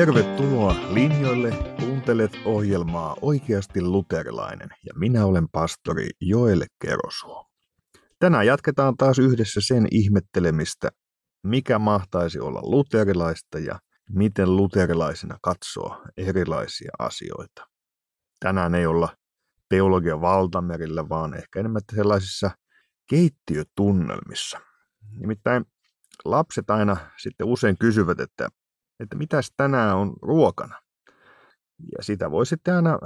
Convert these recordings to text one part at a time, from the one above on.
Tervetuloa linjoille, kuuntelet ohjelmaa Oikeasti luterilainen ja minä olen pastori Joel Kerosuo. Tänään jatketaan taas yhdessä sen ihmettelemistä, mikä mahtaisi olla luterilaista ja miten luterilaisina katsoo erilaisia asioita. Tänään ei olla teologian valtamerillä, vaan ehkä enemmän sellaisissa keittiötunnelmissa. Nimittäin lapset aina sitten usein kysyvät, että, että mitäs tänään on ruokana. Ja sitä voi sitten aina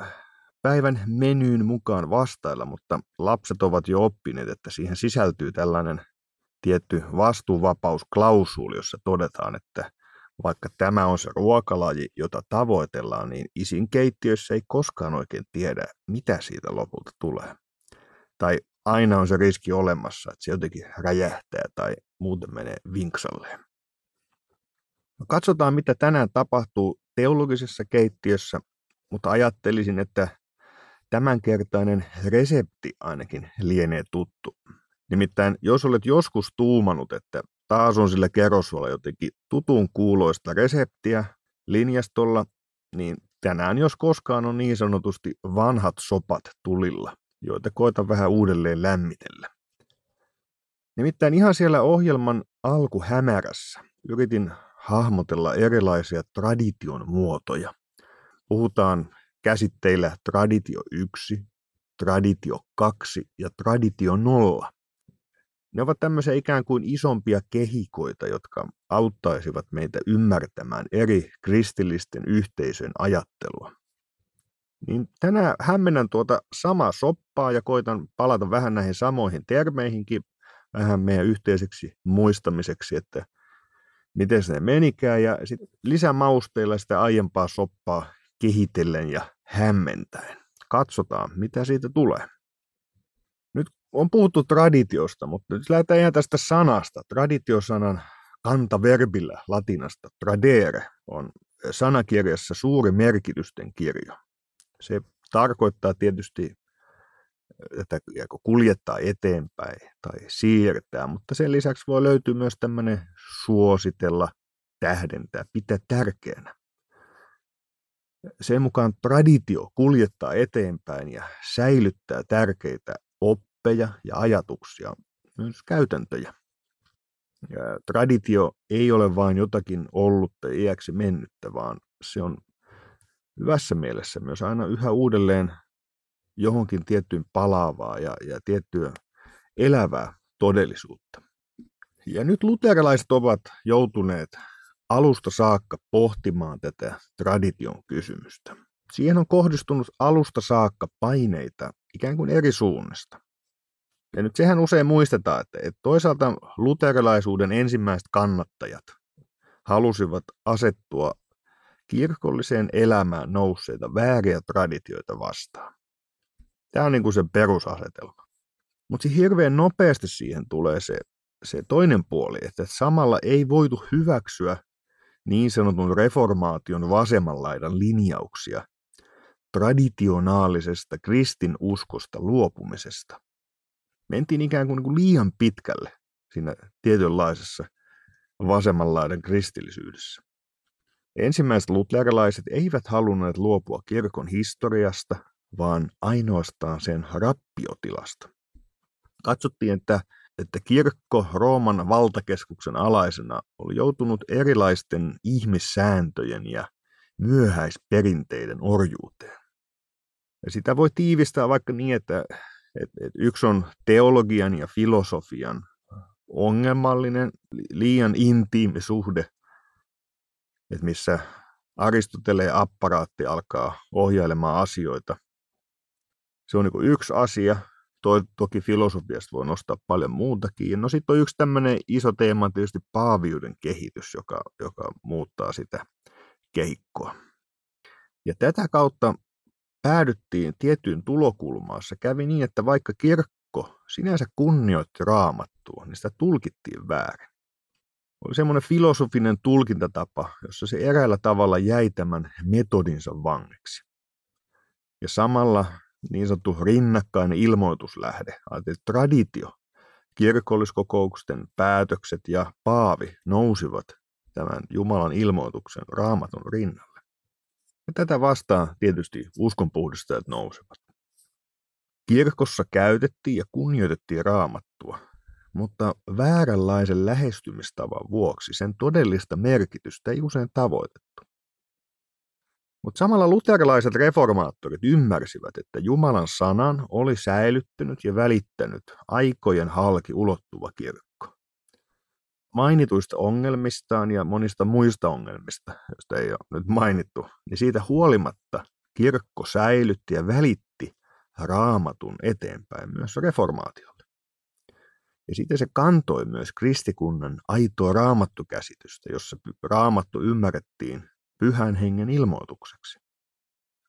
päivän menyyn mukaan vastailla, mutta lapset ovat jo oppineet, että siihen sisältyy tällainen tietty vastuuvapausklausuuli, jossa todetaan, että vaikka tämä on se ruokalaji, jota tavoitellaan, niin isin keittiössä ei koskaan oikein tiedä, mitä siitä lopulta tulee. Tai aina on se riski olemassa, että se jotenkin räjähtää tai muuten menee vinksalleen. No katsotaan, mitä tänään tapahtuu teologisessa keittiössä, mutta ajattelisin, että tämänkertainen resepti ainakin lienee tuttu. Nimittäin jos olet joskus tuumanut, että taas on sillä kerrossuolla jotenkin tutun kuuloista reseptiä linjastolla, niin tänään jos koskaan on niin sanotusti vanhat sopat tulilla, joita koitan vähän uudelleen lämmitellä. Nimittäin ihan siellä ohjelman alkuhämärässä yritin hahmotella erilaisia tradition muotoja. Puhutaan käsitteillä traditio 1, traditio 2 ja traditio 0. Ne ovat tämmöisiä ikään kuin isompia kehikoita, jotka auttaisivat meitä ymmärtämään eri kristillisten yhteisön ajattelua. Niin tänään hämmennän tuota samaa soppaa ja koitan palata vähän näihin samoihin termeihinkin, vähän meidän yhteiseksi muistamiseksi, että miten se menikään, ja sitten lisämausteilla sitä aiempaa soppaa kehitellen ja hämmentäen. Katsotaan, mitä siitä tulee. Nyt on puhuttu traditiosta, mutta nyt lähdetään ihan tästä sanasta. Traditiosanan kantaverbillä latinasta tradere on sanakirjassa suuri merkitysten kirjo. Se tarkoittaa tietysti että kuljettaa eteenpäin tai siirtää, mutta sen lisäksi voi löytyä myös tämmöinen suositella, tähdentää, pitää tärkeänä. Sen mukaan traditio kuljettaa eteenpäin ja säilyttää tärkeitä oppeja ja ajatuksia, myös käytäntöjä. Ja traditio ei ole vain jotakin ollutta iäksi mennyttä, vaan se on hyvässä mielessä myös aina yhä uudelleen johonkin tiettyyn palaavaa ja, ja tiettyä elävää todellisuutta. Ja nyt luterilaiset ovat joutuneet alusta saakka pohtimaan tätä tradition kysymystä. Siihen on kohdistunut alusta saakka paineita ikään kuin eri suunnasta. Ja nyt sehän usein muistetaan, että, että toisaalta luterilaisuuden ensimmäiset kannattajat halusivat asettua kirkolliseen elämään nousseita vääriä traditioita vastaan. Tämä on niin kuin se perusasetelma. Mutta hirveän nopeasti siihen tulee se, se toinen puoli, että samalla ei voitu hyväksyä niin sanotun reformaation vasemman laidan linjauksia traditionaalisesta kristin uskosta luopumisesta. Mentiin ikään kuin, kuin liian pitkälle siinä tietynlaisessa vasemman laidan kristillisyydessä. Ensimmäiset luterilaiset eivät halunneet luopua kirkon historiasta, vaan ainoastaan sen rappiotilasta. Katsottiin, että, että kirkko Rooman valtakeskuksen alaisena oli joutunut erilaisten ihmissääntöjen ja myöhäisperinteiden orjuuteen. Ja sitä voi tiivistää vaikka niin, että, että, että yksi on teologian ja filosofian ongelmallinen, liian intiimi suhde, että missä Aristoteleen apparaatti alkaa ohjailemaan asioita se on niin yksi asia. Toi, toki filosofiasta voi nostaa paljon muutakin. No sitten on yksi tämmöinen iso teema tietysti paaviuden kehitys, joka, joka muuttaa sitä kehikkoa. Ja tätä kautta päädyttiin tiettyyn tulokulmaan. Se kävi niin, että vaikka kirkko sinänsä kunnioitti raamattua, niin sitä tulkittiin väärin. Oli semmoinen filosofinen tulkintatapa, jossa se eräällä tavalla jäi tämän metodinsa vangiksi. Ja samalla niin sanottu rinnakkainen ilmoituslähde, traditio, kirkolliskokouksen päätökset ja paavi nousivat tämän Jumalan ilmoituksen raamatun rinnalle. Ja tätä vastaan tietysti uskonpuhdistajat nousevat. Kirkossa käytettiin ja kunnioitettiin raamattua, mutta vääränlaisen lähestymistavan vuoksi sen todellista merkitystä ei usein tavoitettu. Mutta samalla luterilaiset reformaattorit ymmärsivät, että Jumalan sanan oli säilyttänyt ja välittänyt aikojen halki ulottuva kirkko. Mainituista ongelmistaan ja monista muista ongelmista, joista ei ole nyt mainittu, niin siitä huolimatta kirkko säilytti ja välitti raamatun eteenpäin myös reformaatiolle. Ja sitten se kantoi myös kristikunnan aitoa raamattukäsitystä, jossa raamattu ymmärrettiin pyhän hengen ilmoitukseksi.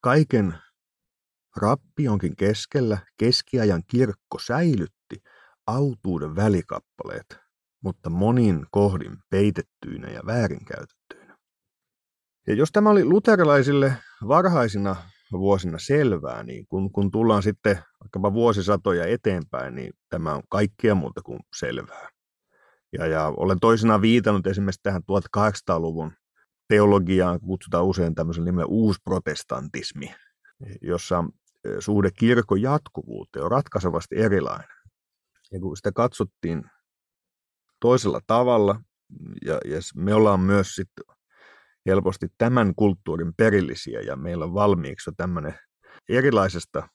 Kaiken rappionkin keskellä keskiajan kirkko säilytti autuuden välikappaleet, mutta monin kohdin peitettyinä ja väärinkäytettyinä. Ja jos tämä oli luterilaisille varhaisina vuosina selvää, niin kun, kun tullaan sitten vaikkapa vuosisatoja eteenpäin, niin tämä on kaikkea muuta kuin selvää. Ja, ja olen toisena viitannut esimerkiksi tähän 1800-luvun teologiaan, kutsutaan usein tämmöisen nimen uusprotestantismi, jossa suhde kirkon jatkuvuuteen on ratkaisevasti erilainen. Ja kun sitä katsottiin toisella tavalla, ja, ja me ollaan myös sitten helposti tämän kulttuurin perillisiä ja meillä on valmiiksi tämmöinen erilaisesta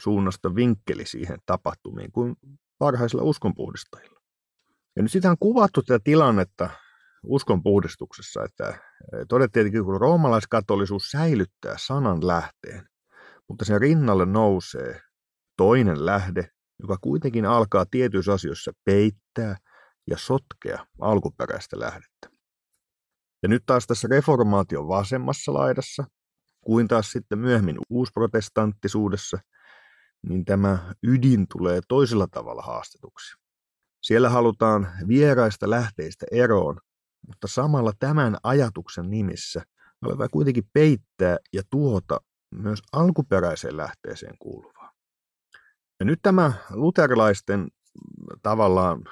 suunnasta vinkkeli siihen tapahtumiin kuin parhaisilla uskonpuhdistajilla. Ja nyt sitä on kuvattu tätä tilannetta uskonpuhdistuksessa, että todettiin, kun roomalaiskatolisuus säilyttää sanan lähteen, mutta sen rinnalle nousee toinen lähde, joka kuitenkin alkaa tietyissä asioissa peittää ja sotkea alkuperäistä lähdettä. Ja nyt taas tässä reformaation vasemmassa laidassa, kuin taas sitten myöhemmin uusprotestanttisuudessa, niin tämä ydin tulee toisella tavalla haastetuksi. Siellä halutaan vieraista lähteistä eroon, mutta samalla tämän ajatuksen nimissä aletaan kuitenkin peittää ja tuota myös alkuperäiseen lähteeseen kuuluvaa. Ja nyt tämä luterilaisten tavallaan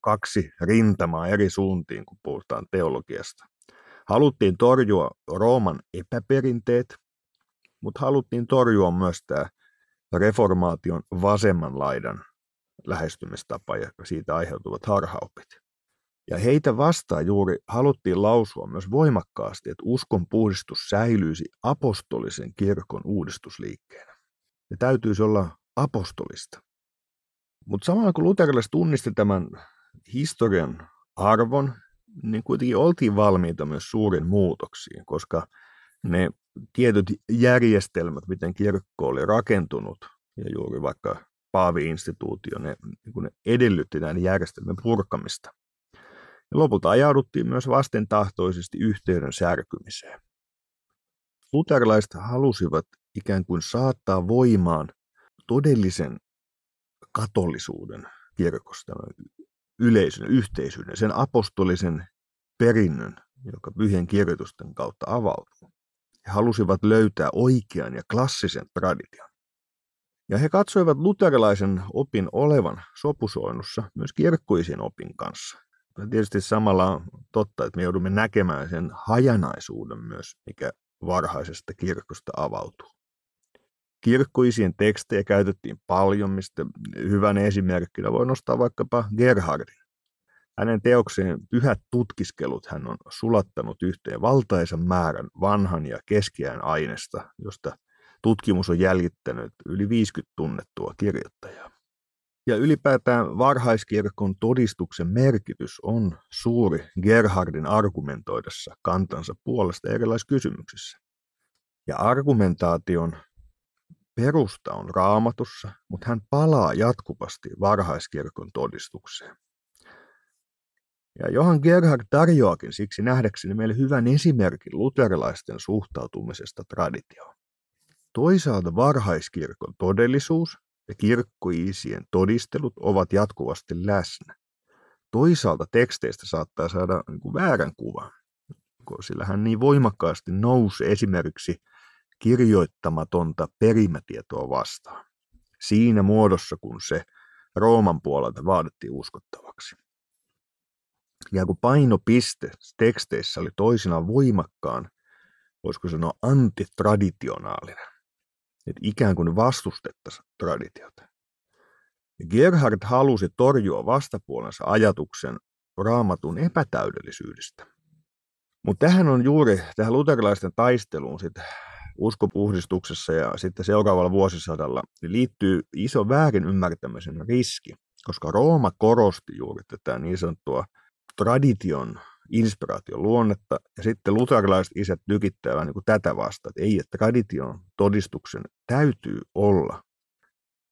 kaksi rintamaa eri suuntiin, kun puhutaan teologiasta. Haluttiin torjua Rooman epäperinteet, mutta haluttiin torjua myös tämä reformaation vasemman laidan lähestymistapa ja siitä aiheutuvat harhaopit. Ja heitä vastaan juuri haluttiin lausua myös voimakkaasti, että uskon puhdistus säilyisi apostolisen kirkon uudistusliikkeenä. Ne täytyisi olla apostolista. Mutta samalla kun luterilaiset tunnisti tämän historian arvon niin kuitenkin oltiin valmiita myös suurin muutoksiin, koska ne tietyt järjestelmät, miten kirkko oli rakentunut, ja juuri vaikka Paavi-instituutio, ne, niin ne edellytti näiden järjestelmien purkamista. Ja lopulta ajauduttiin myös vastentahtoisesti yhteyden särkymiseen. Luterilaiset halusivat ikään kuin saattaa voimaan todellisen katolisuuden kirkosta, yleisön, yhteisyyden, sen apostolisen perinnön, joka pyhien kirjoitusten kautta avautuu. He halusivat löytää oikean ja klassisen tradition. Ja he katsoivat luterilaisen opin olevan sopusoinnussa myös kirkkoisen opin kanssa. Tietysti samalla on totta, että me joudumme näkemään sen hajanaisuuden myös, mikä varhaisesta kirkosta avautuu. Kirkkoisien tekstejä käytettiin paljon, mistä hyvän esimerkkinä voi nostaa vaikkapa Gerhardin. Hänen teokseen Pyhät tutkiskelut hän on sulattanut yhteen valtaisen määrän vanhan ja keskiään aineesta, josta tutkimus on jäljittänyt yli 50 tunnettua kirjoittajaa. Ja ylipäätään varhaiskirkon todistuksen merkitys on suuri Gerhardin argumentoidessa kantansa puolesta erilaisissa kysymyksissä. Ja argumentaation perusta on raamatussa, mutta hän palaa jatkuvasti varhaiskirkon todistukseen. Ja Johan Gerhard tarjoakin siksi nähdäkseni meille hyvän esimerkin luterilaisten suhtautumisesta traditioon. Toisaalta varhaiskirkon todellisuus ja kirkkoisien todistelut ovat jatkuvasti läsnä. Toisaalta teksteistä saattaa saada niin kuin väärän kuvan, sillä hän niin voimakkaasti nousi esimerkiksi kirjoittamatonta perimätietoa vastaan. Siinä muodossa, kun se Rooman puolelta vaadittiin uskottavaksi. ja kun painopiste teksteissä oli toisinaan voimakkaan, voisiko sanoa antitraditionaalinen. Että ikään kuin vastustettaisiin traditiota. Gerhard halusi torjua vastapuolensa ajatuksen raamatun epätäydellisyydestä. Mutta tähän on juuri, tähän luterilaisten taisteluun sit uskopuhdistuksessa ja sitten seuraavalla vuosisadalla niin liittyy iso väärin ymmärtämisen riski, koska Rooma korosti juuri tätä niin sanottua tradition inspiraation luonnetta, ja sitten luterilaiset isät tykittävät niin tätä vastaan, että ei, että tradition todistuksen täytyy olla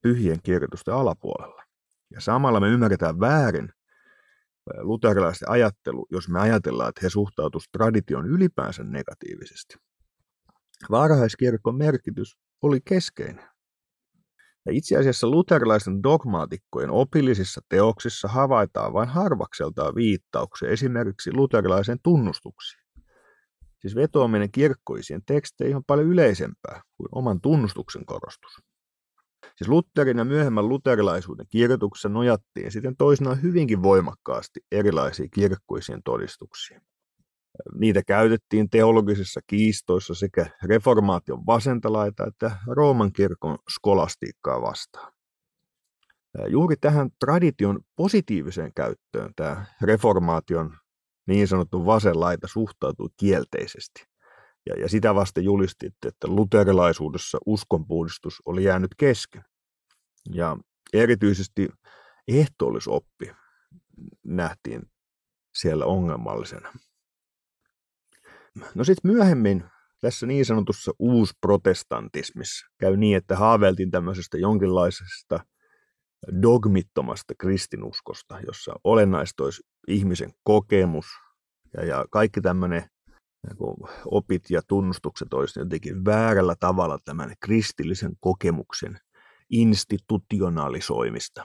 pyhien kirjoitusten alapuolella. Ja samalla me ymmärretään väärin luterilaisten ajattelu, jos me ajatellaan, että he suhtautuisivat tradition ylipäänsä negatiivisesti. Varhaiskirkon merkitys oli keskeinen. Ja itse asiassa luterilaisten dogmaatikkojen opillisissa teoksissa havaitaan vain harvakseltaan viittauksia esimerkiksi luterilaisen tunnustuksiin. Siis vetoaminen kirkkoisien teksteihin on paljon yleisempää kuin oman tunnustuksen korostus. Siis Lutherin ja myöhemmän luterilaisuuden kirjoituksessa nojattiin sitten toisinaan hyvinkin voimakkaasti erilaisiin kirkkoisiin todistuksiin. Niitä käytettiin teologisissa kiistoissa sekä reformaation vasentalaita että Rooman kirkon skolastiikkaa vastaan. Juuri tähän tradition positiiviseen käyttöön tämä reformaation niin sanottu vasenlaita suhtautui kielteisesti. Ja, ja sitä vasten julistitte, että luterilaisuudessa uskonpuhdistus oli jäänyt kesken. Ja erityisesti ehtoollisoppi nähtiin siellä ongelmallisena. No sitten myöhemmin tässä niin sanotussa uusprotestantismissa käy niin, että haaveiltiin tämmöisestä jonkinlaisesta dogmittomasta kristinuskosta, jossa olennaista olisi ihmisen kokemus ja, ja kaikki tämmöinen opit ja tunnustukset olisi jotenkin väärällä tavalla tämän kristillisen kokemuksen institutionalisoimista.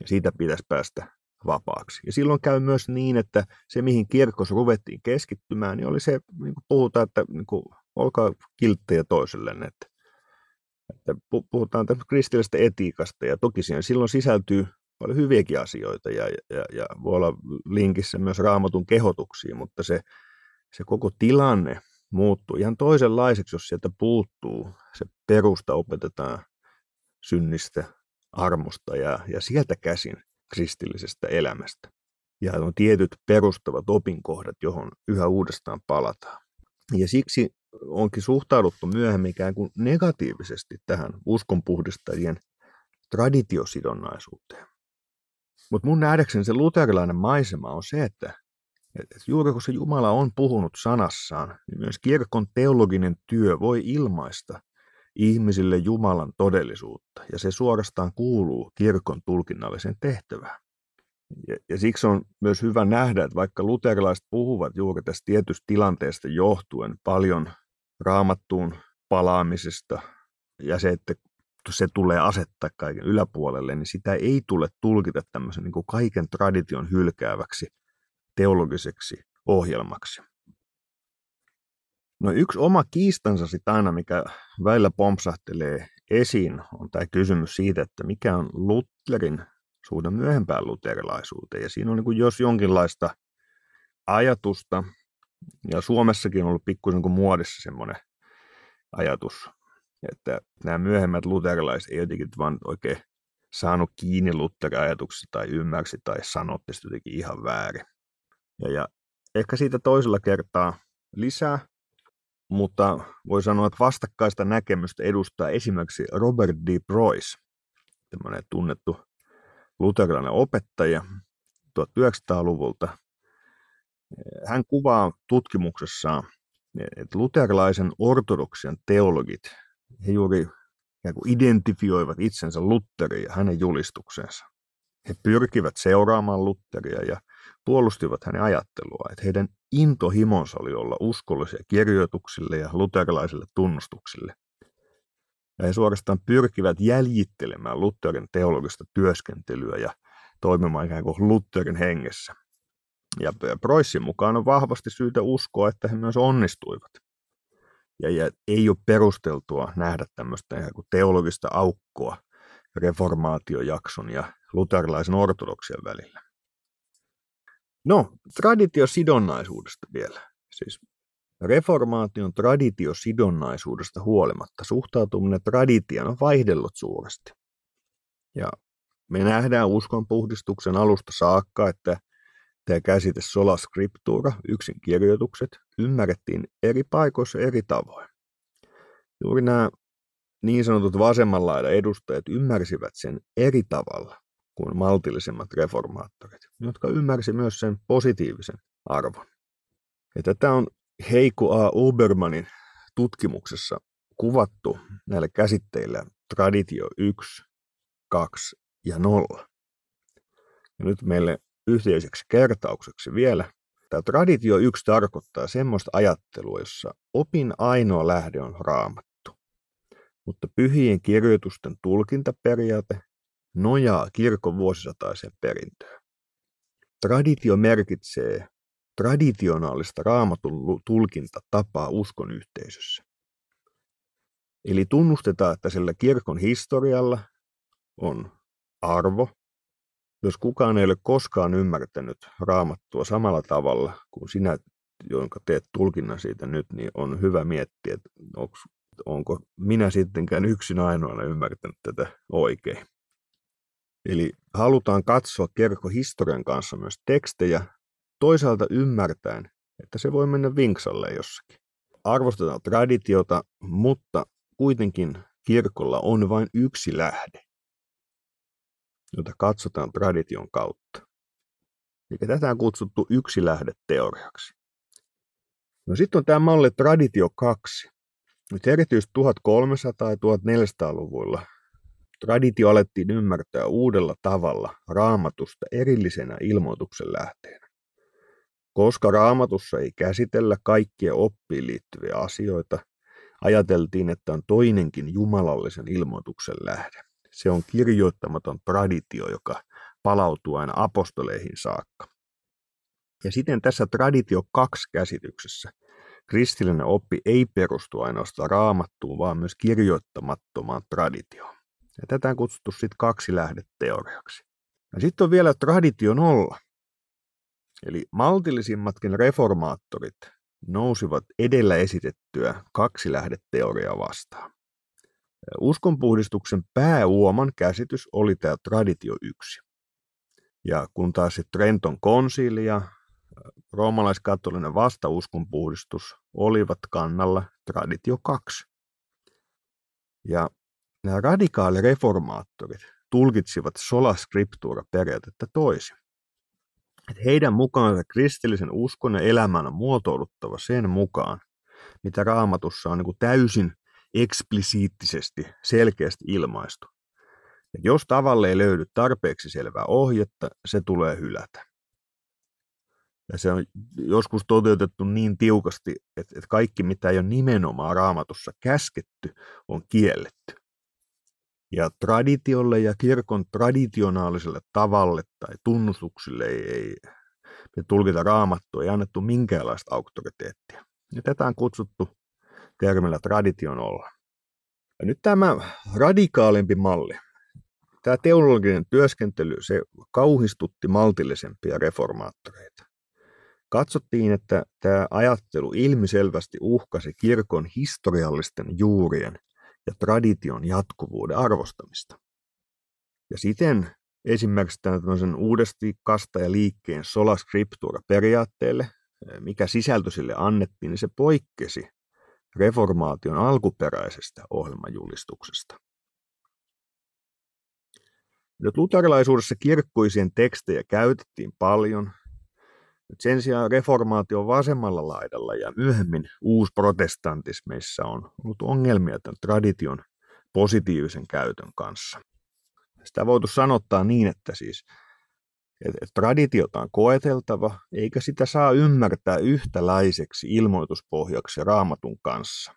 Ja siitä pitäisi päästä vapaaksi. Ja silloin käy myös niin, että se mihin kirkossa ruvettiin keskittymään, niin oli se, niin kuin puhutaan, että niin kuin, olkaa kilttejä toisellenne. Että, että puhutaan kristillisestä etiikasta ja toki siihen silloin sisältyy paljon hyviäkin asioita ja, ja, ja voi olla linkissä myös raamatun kehotuksiin, mutta se, se koko tilanne muuttuu ihan toisenlaiseksi, jos sieltä puuttuu. Se perusta opetetaan synnistä, armosta ja, ja sieltä käsin kristillisestä elämästä. Ja on tietyt perustavat opinkohdat, johon yhä uudestaan palataan. Ja siksi onkin suhtauduttu myöhemmin ikään kuin negatiivisesti tähän uskonpuhdistajien traditiosidonnaisuuteen. Mutta mun nähdäkseni se luterilainen maisema on se, että, juuri kun se Jumala on puhunut sanassaan, niin myös kirkon teologinen työ voi ilmaista ihmisille Jumalan todellisuutta, ja se suorastaan kuuluu kirkon tulkinnalliseen tehtävään. Ja, ja siksi on myös hyvä nähdä, että vaikka luterilaiset puhuvat juuri tästä tietystä tilanteesta johtuen paljon raamattuun palaamisesta ja se, että se tulee asettaa kaiken yläpuolelle, niin sitä ei tule tulkita tämmöisen niin kuin kaiken tradition hylkääväksi teologiseksi ohjelmaksi. No yksi oma kiistansa sitten aina, mikä välillä pompsahtelee esiin, on tämä kysymys siitä, että mikä on Lutherin suhde myöhempään luterilaisuuteen. Ja siinä on niin jos jonkinlaista ajatusta, ja Suomessakin on ollut pikkusen kuin muodissa semmoinen ajatus, että nämä myöhemmät luterilaiset ei jotenkin vaan oikein saanut kiinni Lutherin ajatuksista tai ymmärsi tai sanotti sitä jotenkin ihan väärin. Ja, ja ehkä siitä toisella kertaa lisää, mutta voi sanoa, että vastakkaista näkemystä edustaa esimerkiksi Robert D. Brois, tämmöinen tunnettu luterilainen opettaja 1900-luvulta. Hän kuvaa tutkimuksessaan, että luterilaisen ortodoksian teologit, he juuri identifioivat itsensä Lutherin ja hänen julistuksensa. He pyrkivät seuraamaan Lutheria ja puolustivat hänen ajattelua, että heidän intohimonsa oli olla uskollisia kirjoituksille ja luterilaisille tunnustuksille. Ja he suorastaan pyrkivät jäljittelemään Lutherin teologista työskentelyä ja toimimaan ikään kuin Lutherin hengessä. Ja Proissin mukaan on vahvasti syytä uskoa, että he myös onnistuivat. Ja, ja ei ole perusteltua nähdä tämmöistä teologista aukkoa reformaatiojakson ja luterilaisen ortodoksian välillä. No, traditiosidonnaisuudesta vielä. Siis reformaation traditiosidonnaisuudesta huolimatta suhtautuminen traditioon on vaihdellut suuresti. Ja me nähdään uskonpuhdistuksen alusta saakka, että tämä käsite sola scriptura, yksin kirjoitukset, ymmärrettiin eri paikoissa eri tavoin. Juuri nämä niin sanotut vasemmanlaida edustajat ymmärsivät sen eri tavalla kuin maltillisemmat reformaattorit, jotka ymmärsi myös sen positiivisen arvon. Ja tätä on Heikku A. Ubermanin tutkimuksessa kuvattu näillä käsitteillä traditio 1, 2 ja 0. Ja nyt meille yhteiseksi kertaukseksi vielä. Tämä traditio 1 tarkoittaa semmoista ajattelua, jossa opin ainoa lähde on raamattu. Mutta pyhien kirjoitusten tulkintaperiaate nojaa kirkon vuosisataisen perintöön. Traditio merkitsee traditionaalista raamatun tulkintatapaa uskon yhteisössä. Eli tunnustetaan, että sillä kirkon historialla on arvo, jos kukaan ei ole koskaan ymmärtänyt raamattua samalla tavalla kuin sinä, jonka teet tulkinnan siitä nyt, niin on hyvä miettiä, että onko, onko minä sittenkään yksin ainoana ymmärtänyt tätä oikein. Eli halutaan katsoa historian kanssa myös tekstejä, toisaalta ymmärtäen, että se voi mennä vinksalle jossakin. Arvostetaan traditiota, mutta kuitenkin kirkolla on vain yksi lähde, jota katsotaan tradition kautta. Eli tätä on kutsuttu yksi lähde teoriaksi. No sitten on tämä malli traditio 2. Nyt erityisesti 1300- ja 1400-luvulla traditio alettiin ymmärtää uudella tavalla raamatusta erillisenä ilmoituksen lähteenä. Koska raamatussa ei käsitellä kaikkia oppiin liittyviä asioita, ajateltiin, että on toinenkin jumalallisen ilmoituksen lähde. Se on kirjoittamaton traditio, joka palautuu aina apostoleihin saakka. Ja siten tässä traditio kaksi käsityksessä kristillinen oppi ei perustu ainoastaan raamattuun, vaan myös kirjoittamattomaan traditioon. Ja tätä on kutsuttu sitten kaksi lähdeteoriaksi. Ja sitten on vielä traditio nolla. Eli maltillisimmatkin reformaattorit nousivat edellä esitettyä kaksi lähdeteoriaa vastaan. Uskonpuhdistuksen pääuoman käsitys oli tämä traditio yksi. Ja kun taas Trenton konsili ja roomalaiskatolinen vastauskonpuhdistus olivat kannalla traditio 2. Ja nämä radikaalireformaattorit tulkitsivat sola scriptura periaatetta toisin. Että heidän mukaansa kristillisen uskon ja elämän on muotoiluttava sen mukaan, mitä raamatussa on niin kuin täysin eksplisiittisesti, selkeästi ilmaistu. Et jos tavalle ei löydy tarpeeksi selvää ohjetta, se tulee hylätä. Ja se on joskus toteutettu niin tiukasti, että, että kaikki mitä ei ole nimenomaan raamatussa käsketty, on kielletty. Ja traditiolle ja kirkon traditionaaliselle tavalle tai tunnustuksille ei, ei me tulkita raamattua, ei annettu minkäänlaista auktoriteettia. Ja tätä on kutsuttu termillä tradition olla. Ja nyt tämä radikaalimpi malli, tämä teologinen työskentely, se kauhistutti maltillisempia reformaattoreita. Katsottiin, että tämä ajattelu ilmiselvästi uhkasi kirkon historiallisten juurien ja tradition jatkuvuuden arvostamista. Ja siten esimerkiksi tämmöisen uudesti kasta ja liikkeen sola scriptura periaatteelle, mikä sisältö sille annettiin, niin se poikkesi reformaation alkuperäisestä ohjelmajulistuksesta. Nyt luterilaisuudessa kirkkoisien tekstejä käytettiin paljon. Sen sijaan reformaation vasemmalla laidalla ja myöhemmin uusprotestantismeissa on ollut ongelmia tämän tradition positiivisen käytön kanssa. Sitä voitu sanottaa niin, että siis että traditiota on koeteltava, eikä sitä saa ymmärtää yhtäläiseksi ilmoituspohjaksi raamatun kanssa.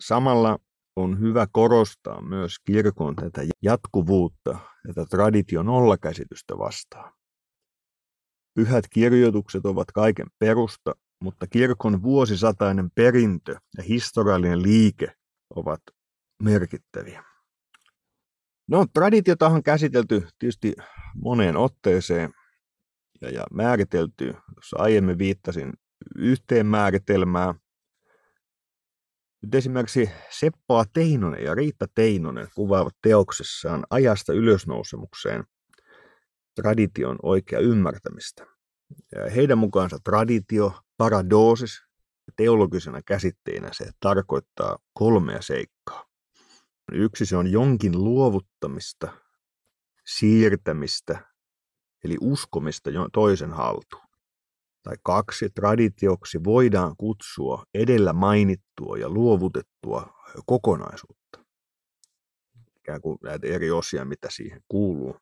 Samalla on hyvä korostaa myös kirkon tätä jatkuvuutta, tätä tradition nollakäsitystä vastaan. Pyhät kirjoitukset ovat kaiken perusta, mutta kirkon vuosisatainen perintö ja historiallinen liike ovat merkittäviä. No, traditiota on käsitelty tietysti moneen otteeseen. ja, ja määritelty. Tuossa aiemmin viittasin yhteen määritelmään. Nyt esimerkiksi Seppoa Teinonen ja Riitta Teinonen kuvaavat teoksessaan ajasta ylösnousemukseen tradition oikea ymmärtämistä. Heidän mukaansa traditio, paradoosis, teologisena käsitteenä se tarkoittaa kolmea seikkaa. Yksi se on jonkin luovuttamista, siirtämistä, eli uskomista toisen haltuun. Tai kaksi, traditioksi voidaan kutsua edellä mainittua ja luovutettua kokonaisuutta. Ikään kuin näitä eri osia, mitä siihen kuuluu.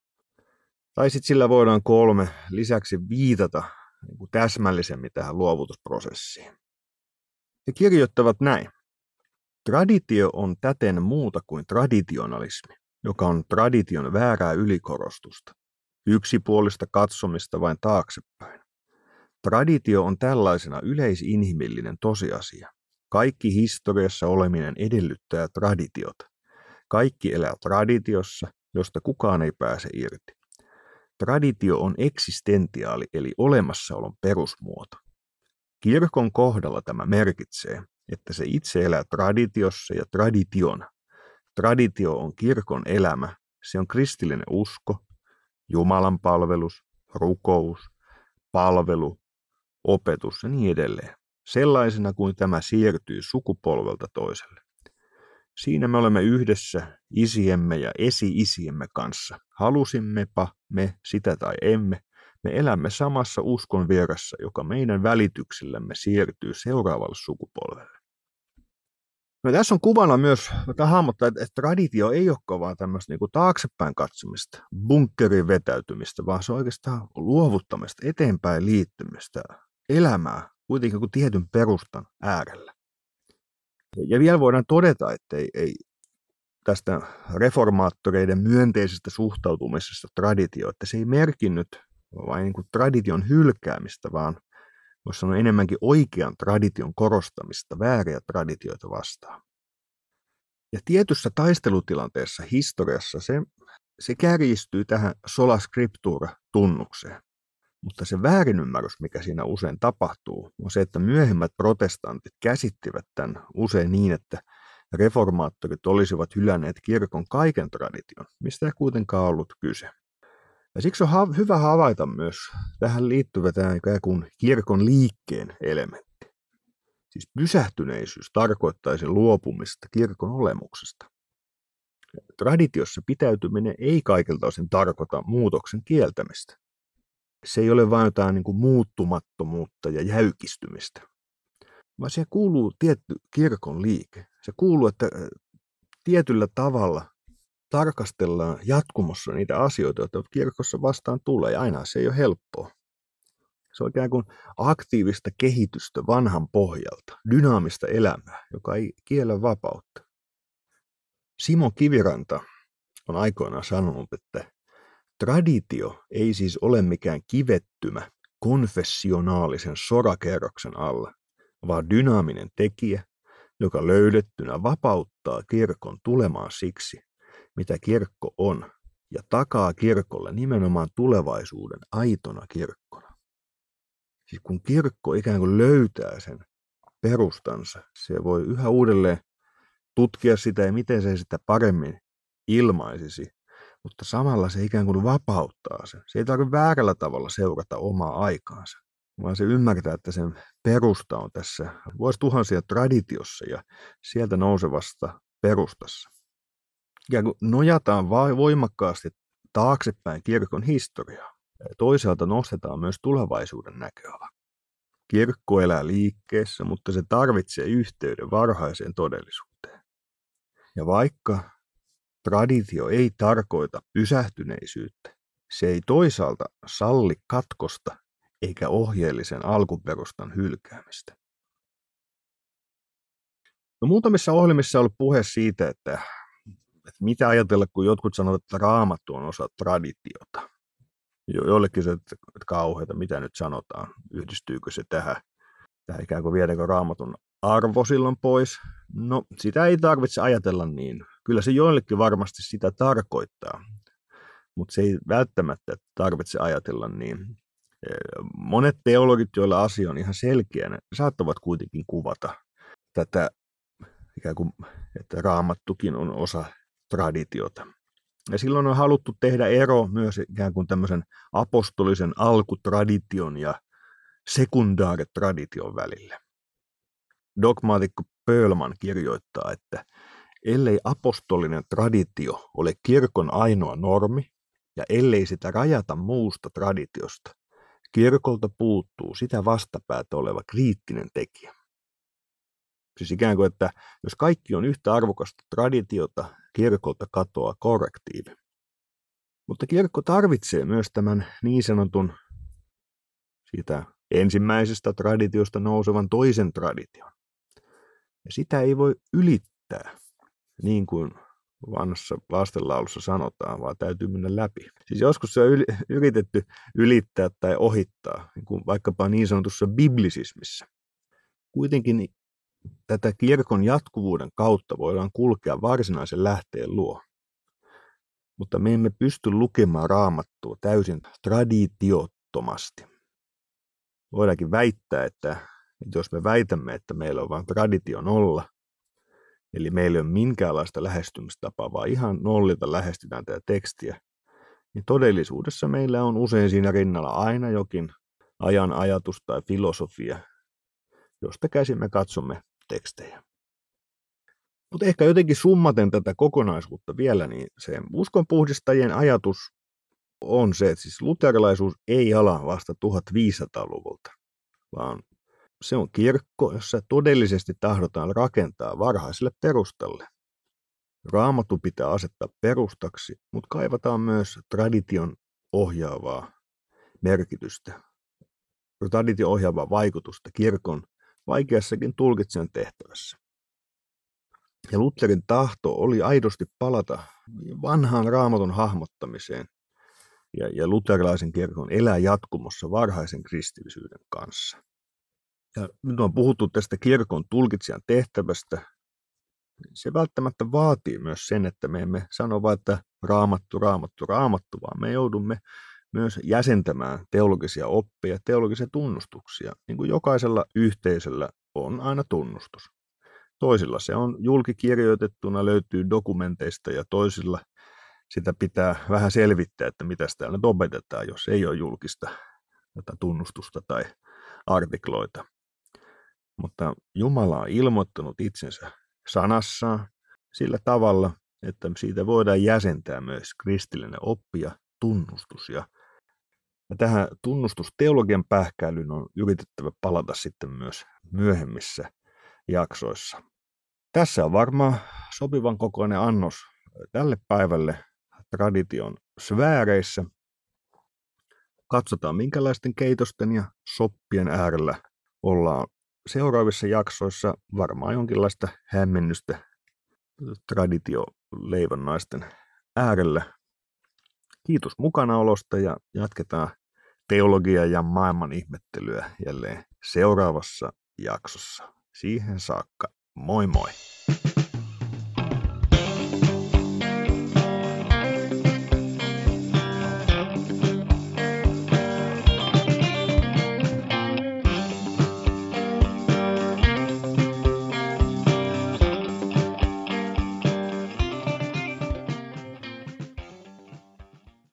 Tai sitten sillä voidaan kolme lisäksi viitata niin kuin täsmällisemmin tähän luovutusprosessiin. He kirjoittavat näin. Traditio on täten muuta kuin traditionalismi, joka on tradition väärää ylikorostusta, yksipuolista katsomista vain taaksepäin. Traditio on tällaisena yleisinhimillinen tosiasia. Kaikki historiassa oleminen edellyttää traditiota. Kaikki elää traditiossa, josta kukaan ei pääse irti. Traditio on eksistentiaali eli olemassaolon perusmuoto. Kirkon kohdalla tämä merkitsee, että se itse elää traditiossa ja traditiona. Traditio on kirkon elämä, se on kristillinen usko, Jumalan palvelus, rukous, palvelu, opetus ja niin edelleen. Sellaisena kuin tämä siirtyy sukupolvelta toiselle. Siinä me olemme yhdessä isiemme ja esi-isiemme kanssa. Halusimmepa me sitä tai emme, me elämme samassa uskon vieressä, joka meidän välityksillämme siirtyy seuraavalle sukupolvelle. No, tässä on kuvana myös, että hahmottaa, että, traditio ei olekaan vaan tämmöistä niin taaksepäin katsomista, bunkkerin vetäytymistä, vaan se on oikeastaan luovuttamista, eteenpäin liittymistä, elämää kuitenkin kuin tietyn perustan äärellä. Ja vielä voidaan todeta, että ei, ei tästä reformaattoreiden myönteisestä suhtautumisesta traditio, että se ei merkinnyt vain niin kuin tradition hylkäämistä, vaan voisi sanoa enemmänkin oikean tradition korostamista vääriä traditioita vastaan. Ja tietyssä taistelutilanteessa historiassa se, se kärjistyy tähän sola scriptura-tunnukseen. Mutta se väärinymmärrys, mikä siinä usein tapahtuu, on se, että myöhemmät protestantit käsittivät tämän usein niin, että reformaattorit olisivat hylänneet kirkon kaiken tradition, mistä ei kuitenkaan ollut kyse. Ja siksi on ha- hyvä havaita myös tähän liittyvä tämä kuin kirkon liikkeen elementti. Siis pysähtyneisyys tarkoittaisi luopumista kirkon olemuksesta. Traditiossa pitäytyminen ei kaikilta osin tarkoita muutoksen kieltämistä. Se ei ole vain jotain niin kuin muuttumattomuutta ja jäykistymistä, vaan siihen kuuluu tietty kirkon liike. Se kuuluu, että tietyllä tavalla tarkastellaan jatkumossa niitä asioita, joita kirkossa vastaan tulee, ja aina se ei ole helppoa. Se on ikään kuin aktiivista kehitystä vanhan pohjalta, dynaamista elämää, joka ei kiellä vapautta. Simo Kiviranta on aikoinaan sanonut, että traditio ei siis ole mikään kivettymä konfessionaalisen sorakerroksen alla, vaan dynaaminen tekijä, joka löydettynä vapauttaa kirkon tulemaan siksi, mitä kirkko on, ja takaa kirkolle nimenomaan tulevaisuuden aitona kirkkona. Siis kun kirkko ikään kuin löytää sen perustansa, se voi yhä uudelleen tutkia sitä ja miten se sitä paremmin ilmaisisi, mutta samalla se ikään kuin vapauttaa sen. Se ei tarvitse väärällä tavalla seurata omaa aikaansa, vaan se ymmärtää, että sen perusta on tässä vuosituhansia traditiossa ja sieltä nousevasta perustassa ikään kuin nojataan voimakkaasti taaksepäin kirkon historiaa. Toisaalta nostetaan myös tulevaisuuden näköala. Kirkko elää liikkeessä, mutta se tarvitsee yhteyden varhaiseen todellisuuteen. Ja vaikka traditio ei tarkoita pysähtyneisyyttä, se ei toisaalta salli katkosta eikä ohjeellisen alkuperustan hylkäämistä. No, muutamissa ohjelmissa on ollut puhe siitä, että että mitä ajatella, kun jotkut sanovat, että raamattu on osa traditiota. Jo, jollekin se, että kauheita, mitä nyt sanotaan, yhdistyykö se tähän, tähän ikään kuin viedäänkö raamatun arvo silloin pois. No, sitä ei tarvitse ajatella niin. Kyllä se joillekin varmasti sitä tarkoittaa, mutta se ei välttämättä tarvitse ajatella niin. Monet teologit, joilla asia on ihan selkeänä, saattavat kuitenkin kuvata tätä ikään kuin, että raamattukin on osa traditiota. Ja silloin on haluttu tehdä ero myös ikään kuin tämmöisen apostolisen alkutradition ja sekundaaretradition välille. Dogmaatikko Pöölman kirjoittaa, että ellei apostolinen traditio ole kirkon ainoa normi, ja ellei sitä rajata muusta traditiosta, kirkolta puuttuu sitä vastapäätä oleva kriittinen tekijä. Siis ikään kuin, että jos kaikki on yhtä arvokasta traditiota, kirkolta katoaa korrektiivi. Mutta kirkko tarvitsee myös tämän niin sanotun siitä ensimmäisestä traditiosta nousevan toisen tradition. Ja sitä ei voi ylittää, niin kuin vanhassa lastenlaulussa sanotaan, vaan täytyy mennä läpi. Siis joskus se on yli, yritetty ylittää tai ohittaa, niin kuin vaikkapa niin sanotussa biblisismissä. Kuitenkin tätä kirkon jatkuvuuden kautta voidaan kulkea varsinaisen lähteen luo. Mutta me emme pysty lukemaan raamattua täysin traditiottomasti. Voidaankin väittää, että jos me väitämme, että meillä on vain traditio nolla, eli meillä ei ole minkäänlaista lähestymistapaa, vaan ihan nollilta lähestytään tätä tekstiä, niin todellisuudessa meillä on usein siinä rinnalla aina jokin ajan ajatus tai filosofia, josta käsin me katsomme tekstejä. Mutta ehkä jotenkin summaten tätä kokonaisuutta vielä, niin se uskonpuhdistajien ajatus on se, että siis luterilaisuus ei ala vasta 1500-luvulta, vaan se on kirkko, jossa todellisesti tahdotaan rakentaa varhaiselle perustalle. Raamattu pitää asettaa perustaksi, mutta kaivataan myös tradition ohjaavaa merkitystä, tradition ohjaavaa vaikutusta kirkon vaikeassakin tulkitsijan tehtävässä. Ja Lutherin tahto oli aidosti palata vanhaan raamatun hahmottamiseen ja, ja luterilaisen kirkon elää jatkumossa varhaisen kristillisyyden kanssa. Ja nyt on puhuttu tästä kirkon tulkitsijan tehtävästä. Se välttämättä vaatii myös sen, että me emme sano vain, että raamattu, raamattu, raamattu, vaan me joudumme myös jäsentämään teologisia oppia, teologisia tunnustuksia, niin kuin jokaisella yhteisöllä on aina tunnustus. Toisilla se on julkikirjoitettuna, löytyy dokumenteista ja toisilla sitä pitää vähän selvittää, että mitä täällä nyt opetetaan, jos ei ole julkista tätä tunnustusta tai artikloita. Mutta Jumala on ilmoittanut itsensä sanassaan sillä tavalla, että siitä voidaan jäsentää myös kristillinen oppi ja tunnustus. Ja tähän tunnustusteologian pähkäilyyn on yritettävä palata sitten myös myöhemmissä jaksoissa. Tässä on varmaan sopivan kokoinen annos tälle päivälle tradition sfääreissä. Katsotaan, minkälaisten keitosten ja soppien äärellä ollaan seuraavissa jaksoissa. Varmaan jonkinlaista hämmennystä traditioleivonnaisten äärellä. Kiitos mukanaolosta ja jatketaan teologia ja maailman ihmettelyä jälleen seuraavassa jaksossa. Siihen saakka, moi moi!